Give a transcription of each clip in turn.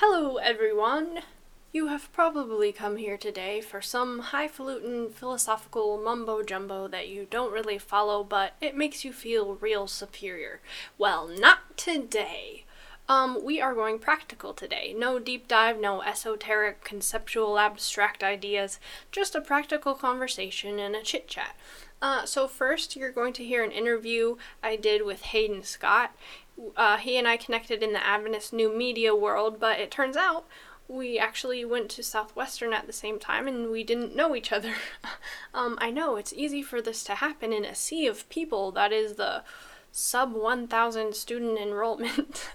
Hello, everyone. You have probably come here today for some highfalutin philosophical mumbo jumbo that you don't really follow, but it makes you feel real superior. Well, not today. Um, we are going practical today. No deep dive, no esoteric, conceptual, abstract ideas, just a practical conversation and a chit chat. Uh, so, first, you're going to hear an interview I did with Hayden Scott. Uh, he and I connected in the Adventist new media world, but it turns out we actually went to Southwestern at the same time and we didn't know each other. um, I know it's easy for this to happen in a sea of people that is the sub 1,000 student enrollment.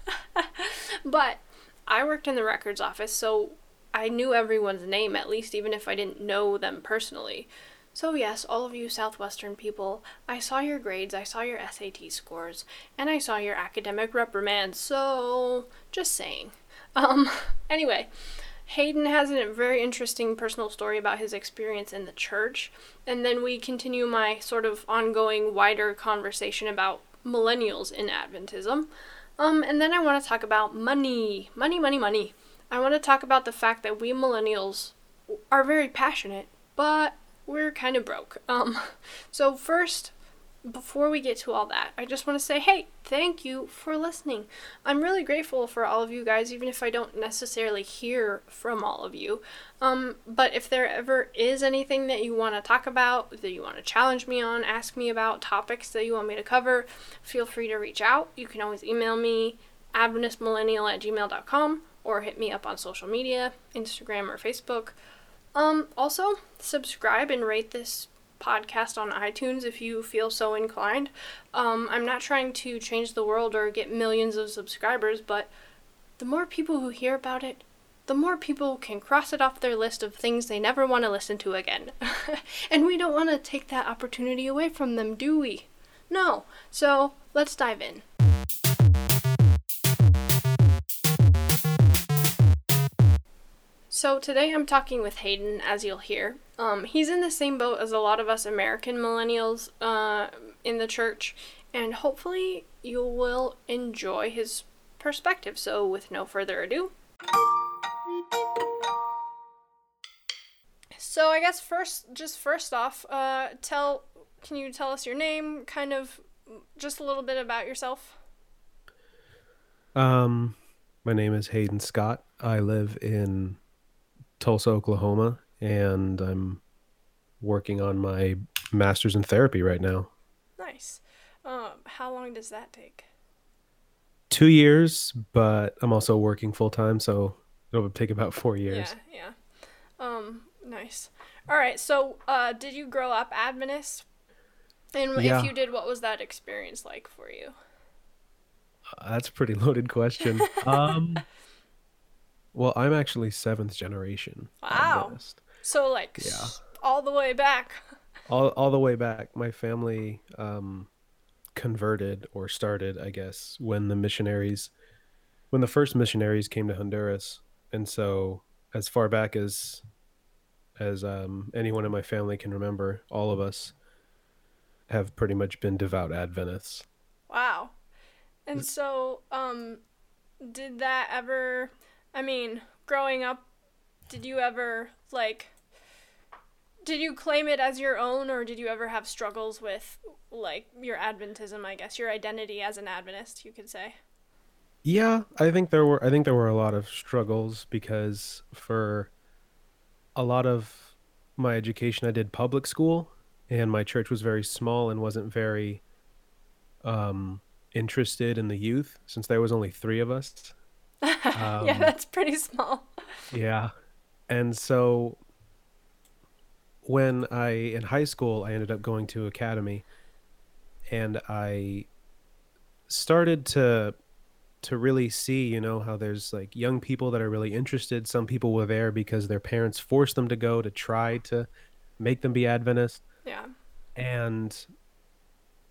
but I worked in the records office, so I knew everyone's name at least, even if I didn't know them personally. So, yes, all of you Southwestern people, I saw your grades, I saw your SAT scores, and I saw your academic reprimands, so just saying. Um, anyway, Hayden has a very interesting personal story about his experience in the church, and then we continue my sort of ongoing wider conversation about millennials in Adventism. Um, and then I want to talk about money. Money, money, money. I want to talk about the fact that we millennials are very passionate, but we're kind of broke. Um, so first, before we get to all that, I just want to say, hey, thank you for listening. I'm really grateful for all of you guys, even if I don't necessarily hear from all of you. Um, but if there ever is anything that you want to talk about, that you want to challenge me on, ask me about topics that you want me to cover, feel free to reach out. You can always email me, adventistmillennial at gmail.com, or hit me up on social media, Instagram or Facebook. Um, also, subscribe and rate this podcast on iTunes if you feel so inclined. Um, I'm not trying to change the world or get millions of subscribers, but the more people who hear about it, the more people can cross it off their list of things they never want to listen to again. and we don't want to take that opportunity away from them, do we? No. So let's dive in. So today I'm talking with Hayden, as you'll hear. Um, he's in the same boat as a lot of us American millennials uh, in the church, and hopefully you will enjoy his perspective. So, with no further ado. So I guess first, just first off, uh, tell, can you tell us your name, kind of, just a little bit about yourself? Um, my name is Hayden Scott. I live in Tulsa, Oklahoma, and I'm working on my master's in therapy right now. Nice. Um, how long does that take? Two years, but I'm also working full time, so it'll take about four years. Yeah, yeah. Um, nice. All right. So, uh, did you grow up Adventist? And Yeah. if you did, what was that experience like for you? Uh, That's a pretty loaded question. um, well, I'm actually seventh generation Wow. So, like, Yeah. all the way back. all all the way back. My family um, converted or started, I guess, when the missionaries, when the first missionaries came to Honduras, and so as far back as as um, anyone in my family can remember, all of us have pretty much been devout Adventists. Wow. And so, um, did that ever, I mean, growing up, did you ever, like, did you claim it as your own, or did you ever have struggles with, like, your Adventism, I guess, your identity as an Adventist, you could say? Yeah, I think there were I think there were a lot of struggles because for a lot of my education I did public school and my church was very small and wasn't very um interested in the youth since there was only 3 of us. yeah, Um, that's pretty small. Yeah. And so when I in high school I ended up going to academy and I started to to really see, you know, how there's like young people that are really interested. Some people were there because their parents forced them to go to try to make them be Adventist. Yeah. And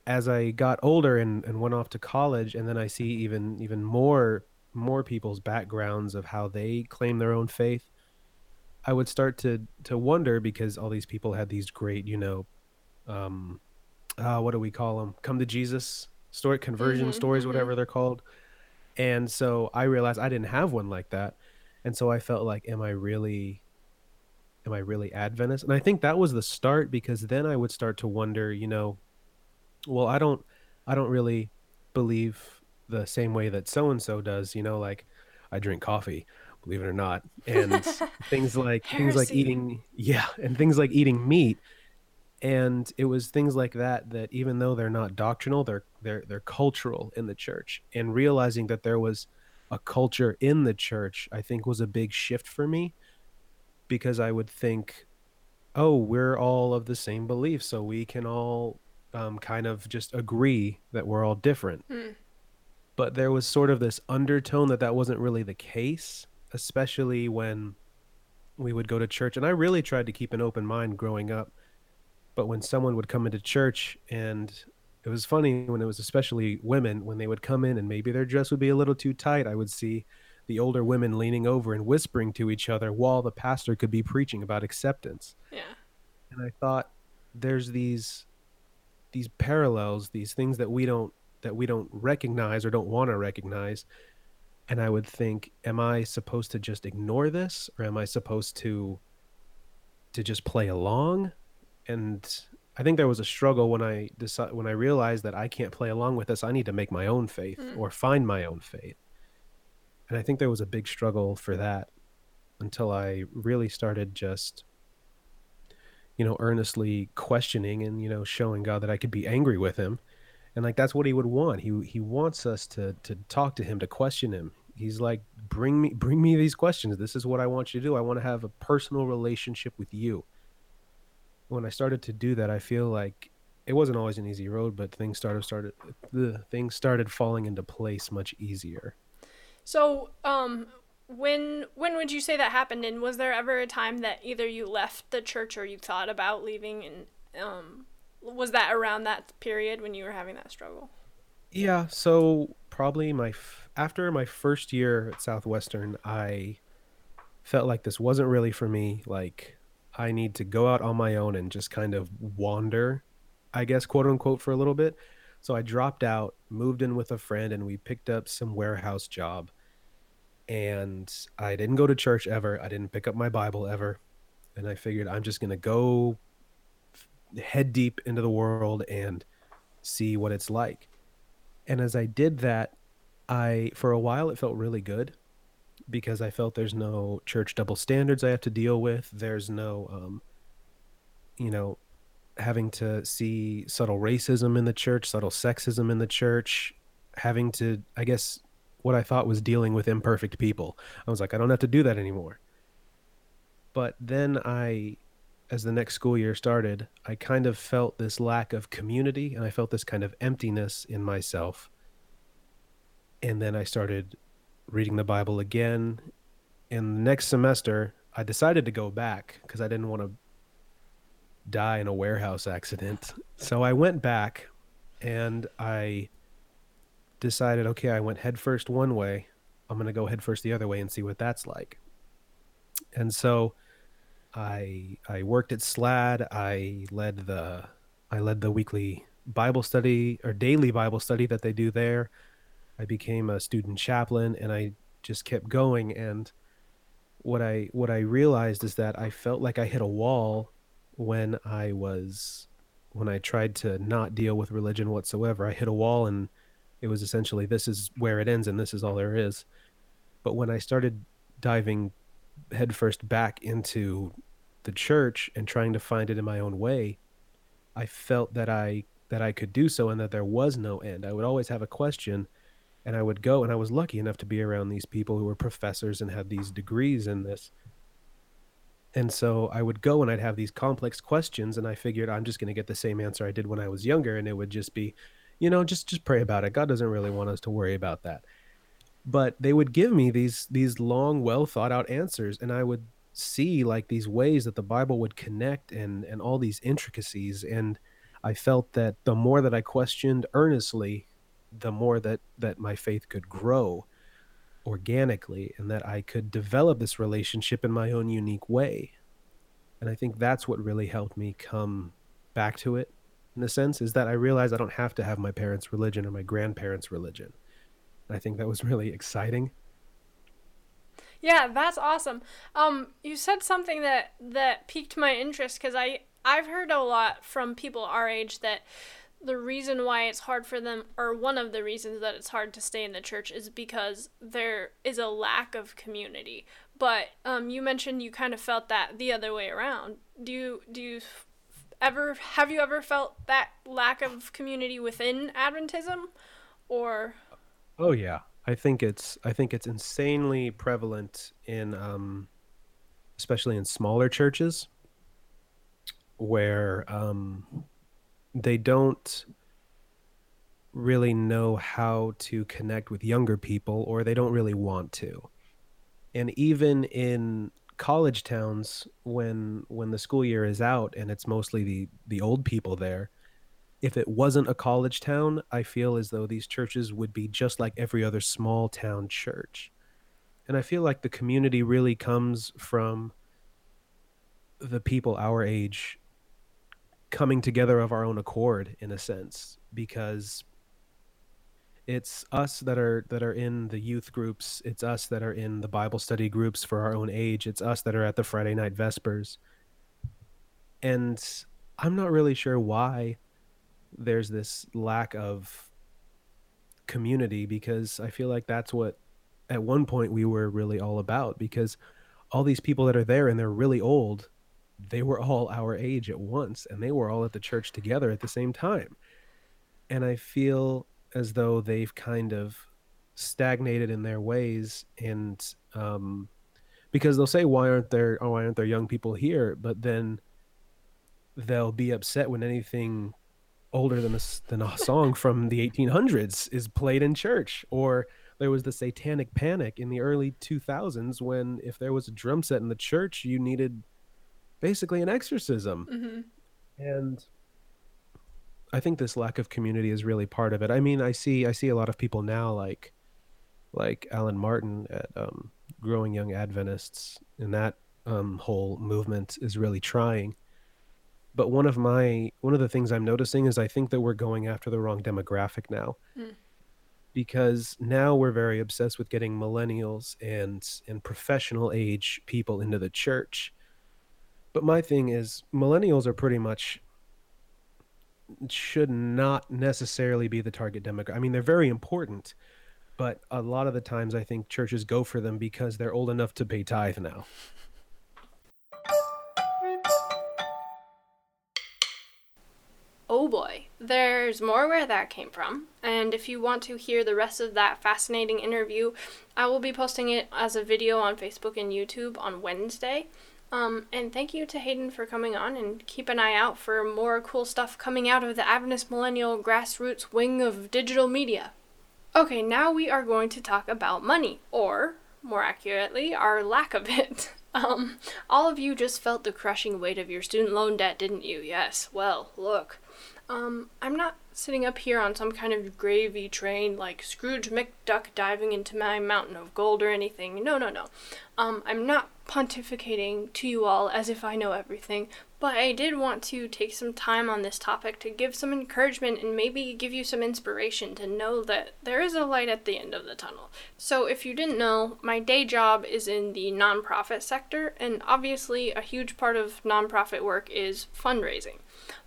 as I got older and, and went off to college, and then I see even even more more people's backgrounds of how they claim their own faith, I would start to to wonder because all these people had these great, you know, um, uh, what do we call them? Come to Jesus story, conversion Mhm, stories, whatever they're called. And so I realized I didn't have one like that. and so I felt like, am I really am I really Adventist? And I think that was the start because then I would start to wonder, you know, well, I don't I don't really believe the same way that so and so does, you know, like I drink coffee, believe it or not. And things like things like eating yeah, and things like eating meat. And it was things like that that even though they're not doctrinal, they're they're they're cultural in the church. And realizing that there was a culture in the church, I think was a big shift for me because I would think, oh, we're all of the same belief, so we can all um, kind of just agree that we're all different. Hmm. But there was sort of this undertone that that wasn't really the case, especially when we would go to church. And I really tried to keep an open mind growing up. But when someone would come into church, and it was funny when it was especially women, when they would come in and maybe their dress would be a little too tight, I would see the older women leaning over and whispering to each other while the pastor could be preaching about acceptance. Yeah. And I thought there's these these parallels, these things that we don't that we don't recognize or don't want to recognize. And I would think, am I supposed to just ignore this or am I supposed to to just play along? And I think there was a struggle when I decided when I realized that I can't play along with this. I need to make my own faith Mm. or find my own faith. And I think there was a big struggle for that until I really started just you know earnestly questioning and you know showing God that I could be angry with him. And like that's what he would want. He he wants us to to talk to him, to question him. He's like bring me bring me these questions. This is what I want you to do. I want to have a personal relationship with you. When I started to do that, I feel like it wasn't always an easy road, but things started started the things started falling into place much easier. So, um, when when would you say that happened? And was there ever a time that either you left the church or you thought about leaving? And um, was that around that period when you were having that struggle? Yeah, so probably my f- after my first year at Southwestern, I felt like this wasn't really for me. Like I need to go out on my own and just kind of wander, I guess, quote unquote, for a little bit. So I dropped out, moved in with a friend, and we picked up some warehouse job. And I didn't go to church ever. I didn't pick up my Bible ever. And I figured I'm just gonna go head deep into the world and see what it's like. And as I did that, I for a while it felt really good because I felt there's no church double standards I have to deal with. There's no um you know having to see subtle racism in the church, subtle sexism in the church, having to I guess what I thought was dealing with imperfect people. I was like I don't have to do that anymore. But then I as the next school year started, I kind of felt this lack of community and I felt this kind of emptiness in myself. And then I started reading the Bible again. And the next semester, I decided to go back because I didn't want to die in a warehouse accident. So I went back and I decided, okay, I went headfirst one way. I'm going to go headfirst the other way and see what that's like. And so I I worked at SLAD. I led the I led the weekly Bible study or daily Bible study that they do there. I became a student chaplain and I just kept going and what I what I realized is that I felt like I hit a wall when I was when I tried to not deal with religion whatsoever. I hit a wall and it was essentially this is where it ends and this is all there is. But when I started diving headfirst back into the church and trying to find it in my own way, I felt that I that I could do so and that there was no end. I would always have a question and I would go and I was lucky enough to be around these people who were professors and had these degrees in this. And so I would go and I'd have these complex questions and I figured I'm just going to get the same answer I did when I was younger and it would just be, you know, just just pray about it. God doesn't really want us to worry about that. But they would give me these these long well thought out answers and I would see like these ways that the Bible would connect and and all these intricacies and I felt that the more that I questioned earnestly, the more that that my faith could grow organically and that I could develop this relationship in my own unique way. And I think that's what really helped me come back to it in a sense is that I realized I don't have to have my parents' religion or my grandparents' religion. I think that was really exciting. Yeah, that's awesome. Um, you said something that that piqued my interest because I I've heard a lot from people our age that the reason why it's hard for them, or one of the reasons that it's hard to stay in the church, is because there is a lack of community. But um, you mentioned you kind of felt that the other way around. Do you do you ever have you ever felt that lack of community within Adventism, or? Oh yeah, I think it's I think it's insanely prevalent in um, especially in smaller churches where um, they don't really know how to connect with younger people or they don't really want to. And even in college towns when when the school year is out and it's mostly the the old people there, if it wasn't a college town, I feel as though these churches would be just like every other small town church. And I feel like the community really comes from the people our age coming together of our own accord in a sense because it's us that are that are in the youth groups it's us that are in the bible study groups for our own age it's us that are at the friday night vespers and i'm not really sure why there's this lack of community because i feel like that's what at one point we were really all about because all these people that are there and they're really old they were all our age at once and they were all at the church together at the same time. And I feel as though they've kind of stagnated in their ways and um, because they'll say why aren't there oh, why aren't there young people here but then they'll be upset when anything older than a, than a song from the 1800s is played in church or there was the satanic panic in the early 2000s when if there was a drum set in the church you needed basically an exorcism. Mm-hmm. And I think this lack of community is really part of it. I mean, I see I see a lot of people now like like Allan Martin at um, Growing Young Adventists, and that um, whole movement is really trying. But one of my one of the things I'm noticing is I think that we're going after the wrong demographic now. Mm. Because now we're very obsessed with getting millennials and and professional age people into the church but my thing is, millennials are pretty much should not necessarily be the target demographic. I mean, they're very important, but a lot of the times I think churches go for them because they're old enough to pay tithe now. there's more where that came from. And if you want to hear the rest of that fascinating interview, I will be posting it as a video on Facebook and YouTube on Wednesday. Um, and thank you to Hayden for coming on, and keep an eye out for more cool stuff coming out of the Adventist Millennial grassroots wing of digital media. Okay, now we are going to talk about money, or more accurately, our lack of it. Um, all of you just felt the crushing weight of your student loan debt, didn't you? Yes. Well, look. Um, I'm not sitting up here on some kind of gravy train like Scrooge McDuck diving into my mountain of gold or anything. No, no, no. Um, I'm not pontificating to you all as if I know everything, but I did want to take some time on this topic to give some encouragement and maybe give you some inspiration to know that there is a light at the end of the tunnel. So, if you didn't know, my day job is in the nonprofit sector, and obviously, a huge part of nonprofit work is fundraising.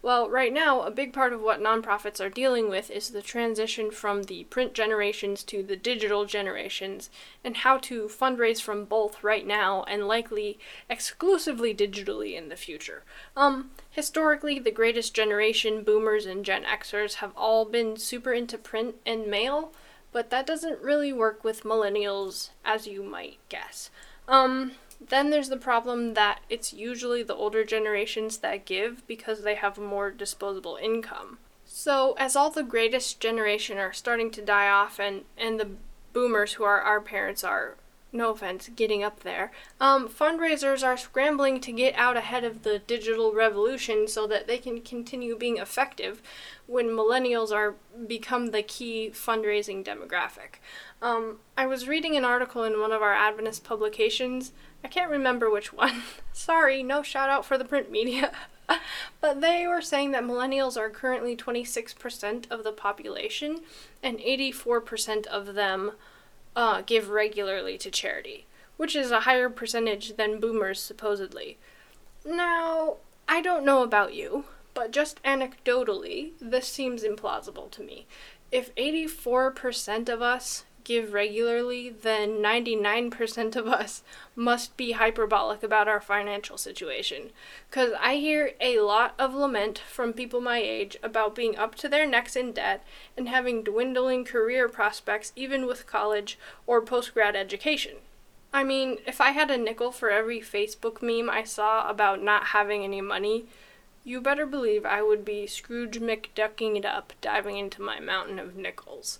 Well, right now, a big part of what nonprofits are dealing with is the transition from the print generations to the digital generations, and how to fundraise from both right now and likely exclusively digitally in the future. Um, historically, the greatest generation, boomers and Gen Xers, have all been super into print and mail, but that doesn't really work with millennials, as you might guess. Um, then there's the problem that it's usually the older generations that give because they have more disposable income. So, as all the greatest generation are starting to die off, and, and the boomers who are our parents are, no offense, getting up there, um, fundraisers are scrambling to get out ahead of the digital revolution so that they can continue being effective when millennials are become the key fundraising demographic. Um, I was reading an article in one of our Adventist publications I can't remember which one. Sorry, no shout out for the print media. but they were saying that millennials are currently 26% of the population, and 84% of them uh, give regularly to charity, which is a higher percentage than boomers supposedly. Now, I don't know about you, but just anecdotally, this seems implausible to me. If 84% of us give regularly, then 99% of us must be hyperbolic about our financial situation. Because I hear a lot of lament from people my age about being up to their necks in debt and having dwindling career prospects even with college or post grad education. I mean, if I had a nickel for every Facebook meme I saw about not having any money, you better believe I would be Scrooge McDucking it up, diving into my mountain of nickels.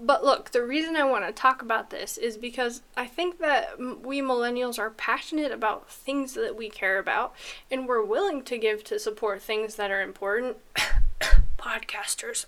But look, the reason I want to talk about this is because I think that we millennials are passionate about things that we care about, and we're willing to give to support things that are important. Podcasters.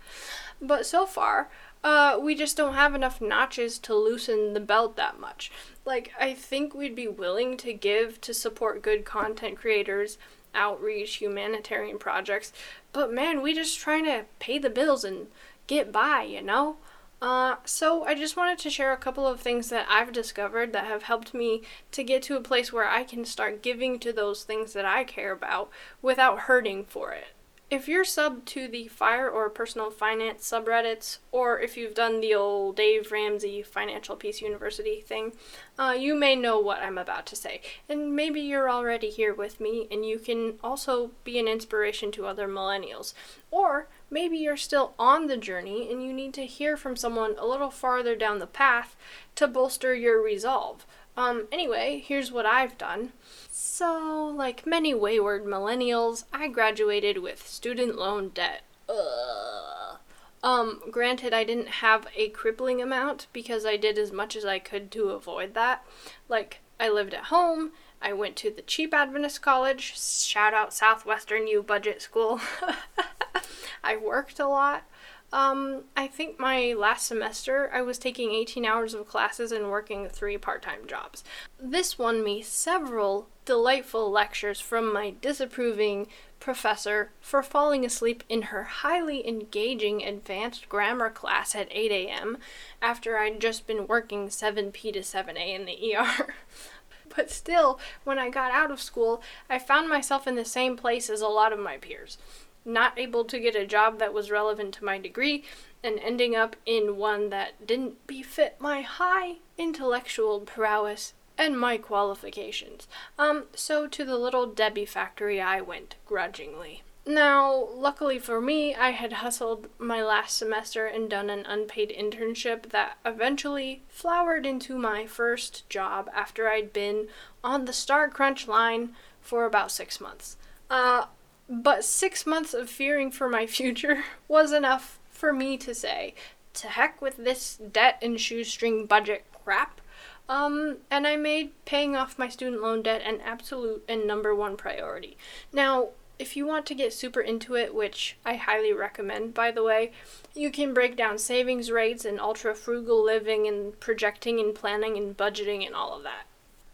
but so far, uh, we just don't have enough notches to loosen the belt that much. Like, I think we'd be willing to give to support good content creators, outreach, humanitarian projects, but man, we just trying to pay the bills and get by, you know? Uh, so I just wanted to share a couple of things that I've discovered that have helped me to get to a place where I can start giving to those things that I care about without hurting for it. If you're sub to the fire or personal finance subreddits, or if you've done the old Dave Ramsey Financial Peace University thing, uh, you may know what I'm about to say. And maybe you're already here with me, and you can also be an inspiration to other millennials. Or maybe you're still on the journey and you need to hear from someone a little farther down the path to bolster your resolve. Um, anyway, here's what I've done. So, like many wayward millennials, I graduated with student loan debt. Ugh. Um, granted, I didn't have a crippling amount because I did as much as I could to avoid that. Like, I lived at home, I went to the cheap Adventist college, shout out Southwestern U budget school. I worked a lot. Um, I think my last semester I was taking 18 hours of classes and working three part time jobs. This won me several delightful lectures from my disapproving professor for falling asleep in her highly engaging advanced grammar class at 8 a.m. after I'd just been working 7p to 7a in the ER. but still, when I got out of school, I found myself in the same place as a lot of my peers not able to get a job that was relevant to my degree, and ending up in one that didn't befit my high intellectual prowess and my qualifications. Um, so to the little Debbie factory I went grudgingly. Now, luckily for me, I had hustled my last semester and done an unpaid internship that eventually flowered into my first job after I'd been on the Star Crunch line for about six months. Uh, but six months of fearing for my future was enough for me to say, to heck with this debt and shoestring budget crap. Um, and I made paying off my student loan debt an absolute and number one priority. Now, if you want to get super into it, which I highly recommend, by the way, you can break down savings rates and ultra frugal living and projecting and planning and budgeting and all of that.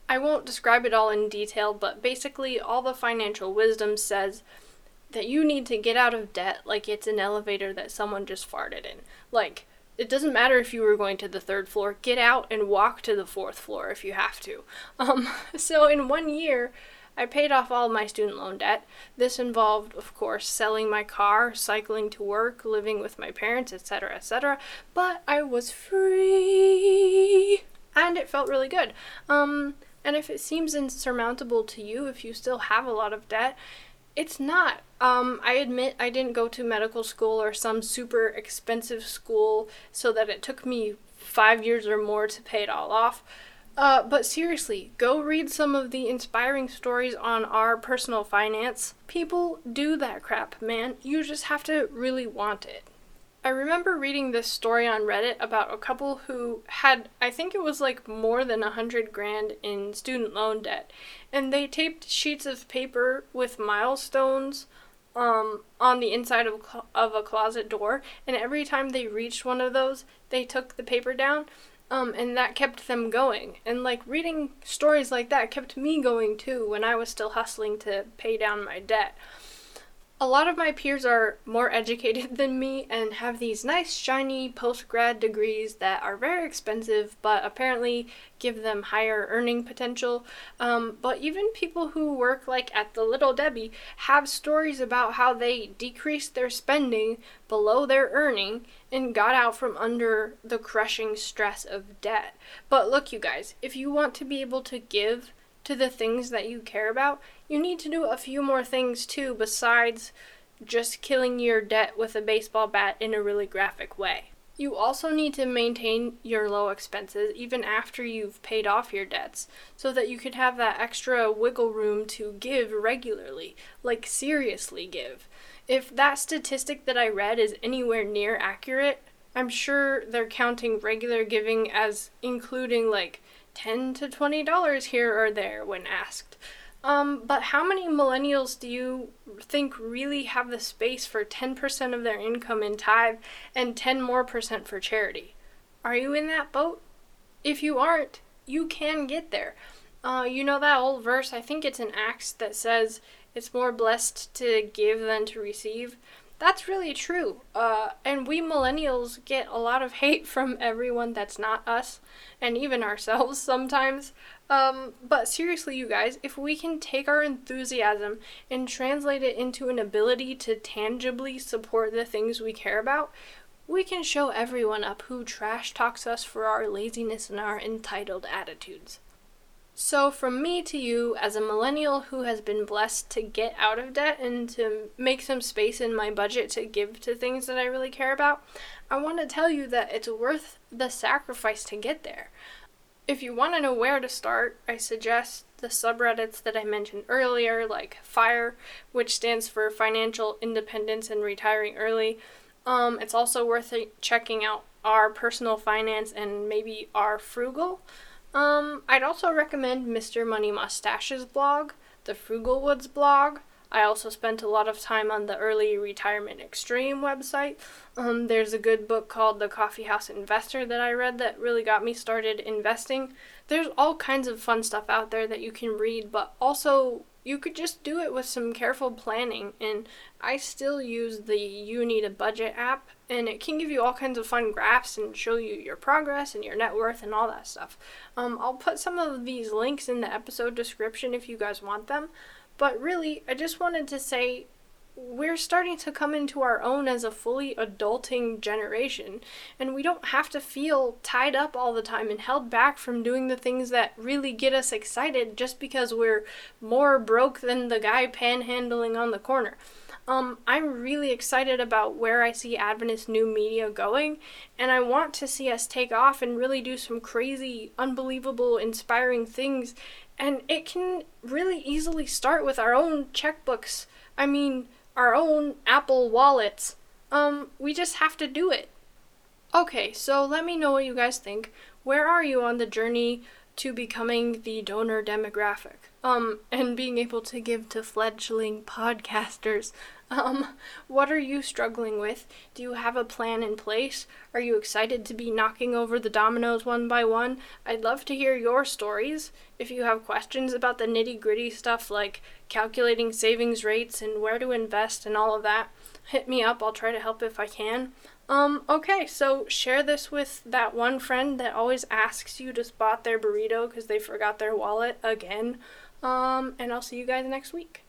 I won't describe it all in detail, but basically, all the financial wisdom says that you need to get out of debt like it's an elevator that someone just farted in. Like, it doesn't matter if you were going to the third floor, get out and walk to the fourth floor if you have to. Um, so, in one year, I paid off all my student loan debt. This involved, of course, selling my car, cycling to work, living with my parents, etc., etc. But I was free, and it felt really good. Um, and if it seems insurmountable to you, if you still have a lot of debt, it's not. Um, I admit I didn't go to medical school or some super expensive school so that it took me five years or more to pay it all off. Uh, but seriously, go read some of the inspiring stories on our personal finance. People do that crap, man. You just have to really want it. I remember reading this story on Reddit about a couple who had, I think it was like more than a hundred grand in student loan debt, and they taped sheets of paper with milestones um, on the inside of, of a closet door, and every time they reached one of those, they took the paper down, um, and that kept them going. And like reading stories like that kept me going too when I was still hustling to pay down my debt. A lot of my peers are more educated than me and have these nice shiny post grad degrees that are very expensive but apparently give them higher earning potential. Um, but even people who work like at the Little Debbie have stories about how they decreased their spending below their earning and got out from under the crushing stress of debt. But look, you guys, if you want to be able to give to the things that you care about, you need to do a few more things too besides just killing your debt with a baseball bat in a really graphic way. You also need to maintain your low expenses even after you've paid off your debts so that you can have that extra wiggle room to give regularly, like seriously give. If that statistic that I read is anywhere near accurate, I'm sure they're counting regular giving as including like 10 to 20 dollars here or there when asked. Um, but how many millennials do you think really have the space for 10% of their income in tithe and 10 more percent for charity? Are you in that boat? If you aren't, you can get there. Uh, you know that old verse, I think it's in Acts, that says it's more blessed to give than to receive. That's really true. Uh, and we millennials get a lot of hate from everyone that's not us, and even ourselves sometimes. Um, but seriously, you guys, if we can take our enthusiasm and translate it into an ability to tangibly support the things we care about, we can show everyone up who trash talks us for our laziness and our entitled attitudes. So, from me to you, as a millennial who has been blessed to get out of debt and to make some space in my budget to give to things that I really care about, I want to tell you that it's worth the sacrifice to get there. If you want to know where to start, I suggest the subreddits that I mentioned earlier, like FIRE, which stands for Financial Independence and Retiring Early. Um, it's also worth checking out our personal finance and maybe our frugal. Um, I'd also recommend Mr. Money Mustache's blog, the Frugalwoods blog. I also spent a lot of time on the Early Retirement Extreme website. Um, there's a good book called The Coffeehouse Investor that I read that really got me started investing. There's all kinds of fun stuff out there that you can read, but also you could just do it with some careful planning. And I still use the You Need a Budget app, and it can give you all kinds of fun graphs and show you your progress and your net worth and all that stuff. Um, I'll put some of these links in the episode description if you guys want them. But really, I just wanted to say we're starting to come into our own as a fully adulting generation, and we don't have to feel tied up all the time and held back from doing the things that really get us excited just because we're more broke than the guy panhandling on the corner. Um, I'm really excited about where I see Adventist new media going, and I want to see us take off and really do some crazy, unbelievable, inspiring things. And it can really easily start with our own checkbooks. I mean, our own Apple wallets. Um, we just have to do it. Okay, so let me know what you guys think. Where are you on the journey to becoming the donor demographic? Um, and being able to give to fledgling podcasters. Um, what are you struggling with? Do you have a plan in place? Are you excited to be knocking over the dominoes one by one? I'd love to hear your stories. If you have questions about the nitty gritty stuff like calculating savings rates and where to invest and all of that, hit me up. I'll try to help if I can. Um, okay, so share this with that one friend that always asks you to spot their burrito because they forgot their wallet again. Um, and I'll see you guys next week.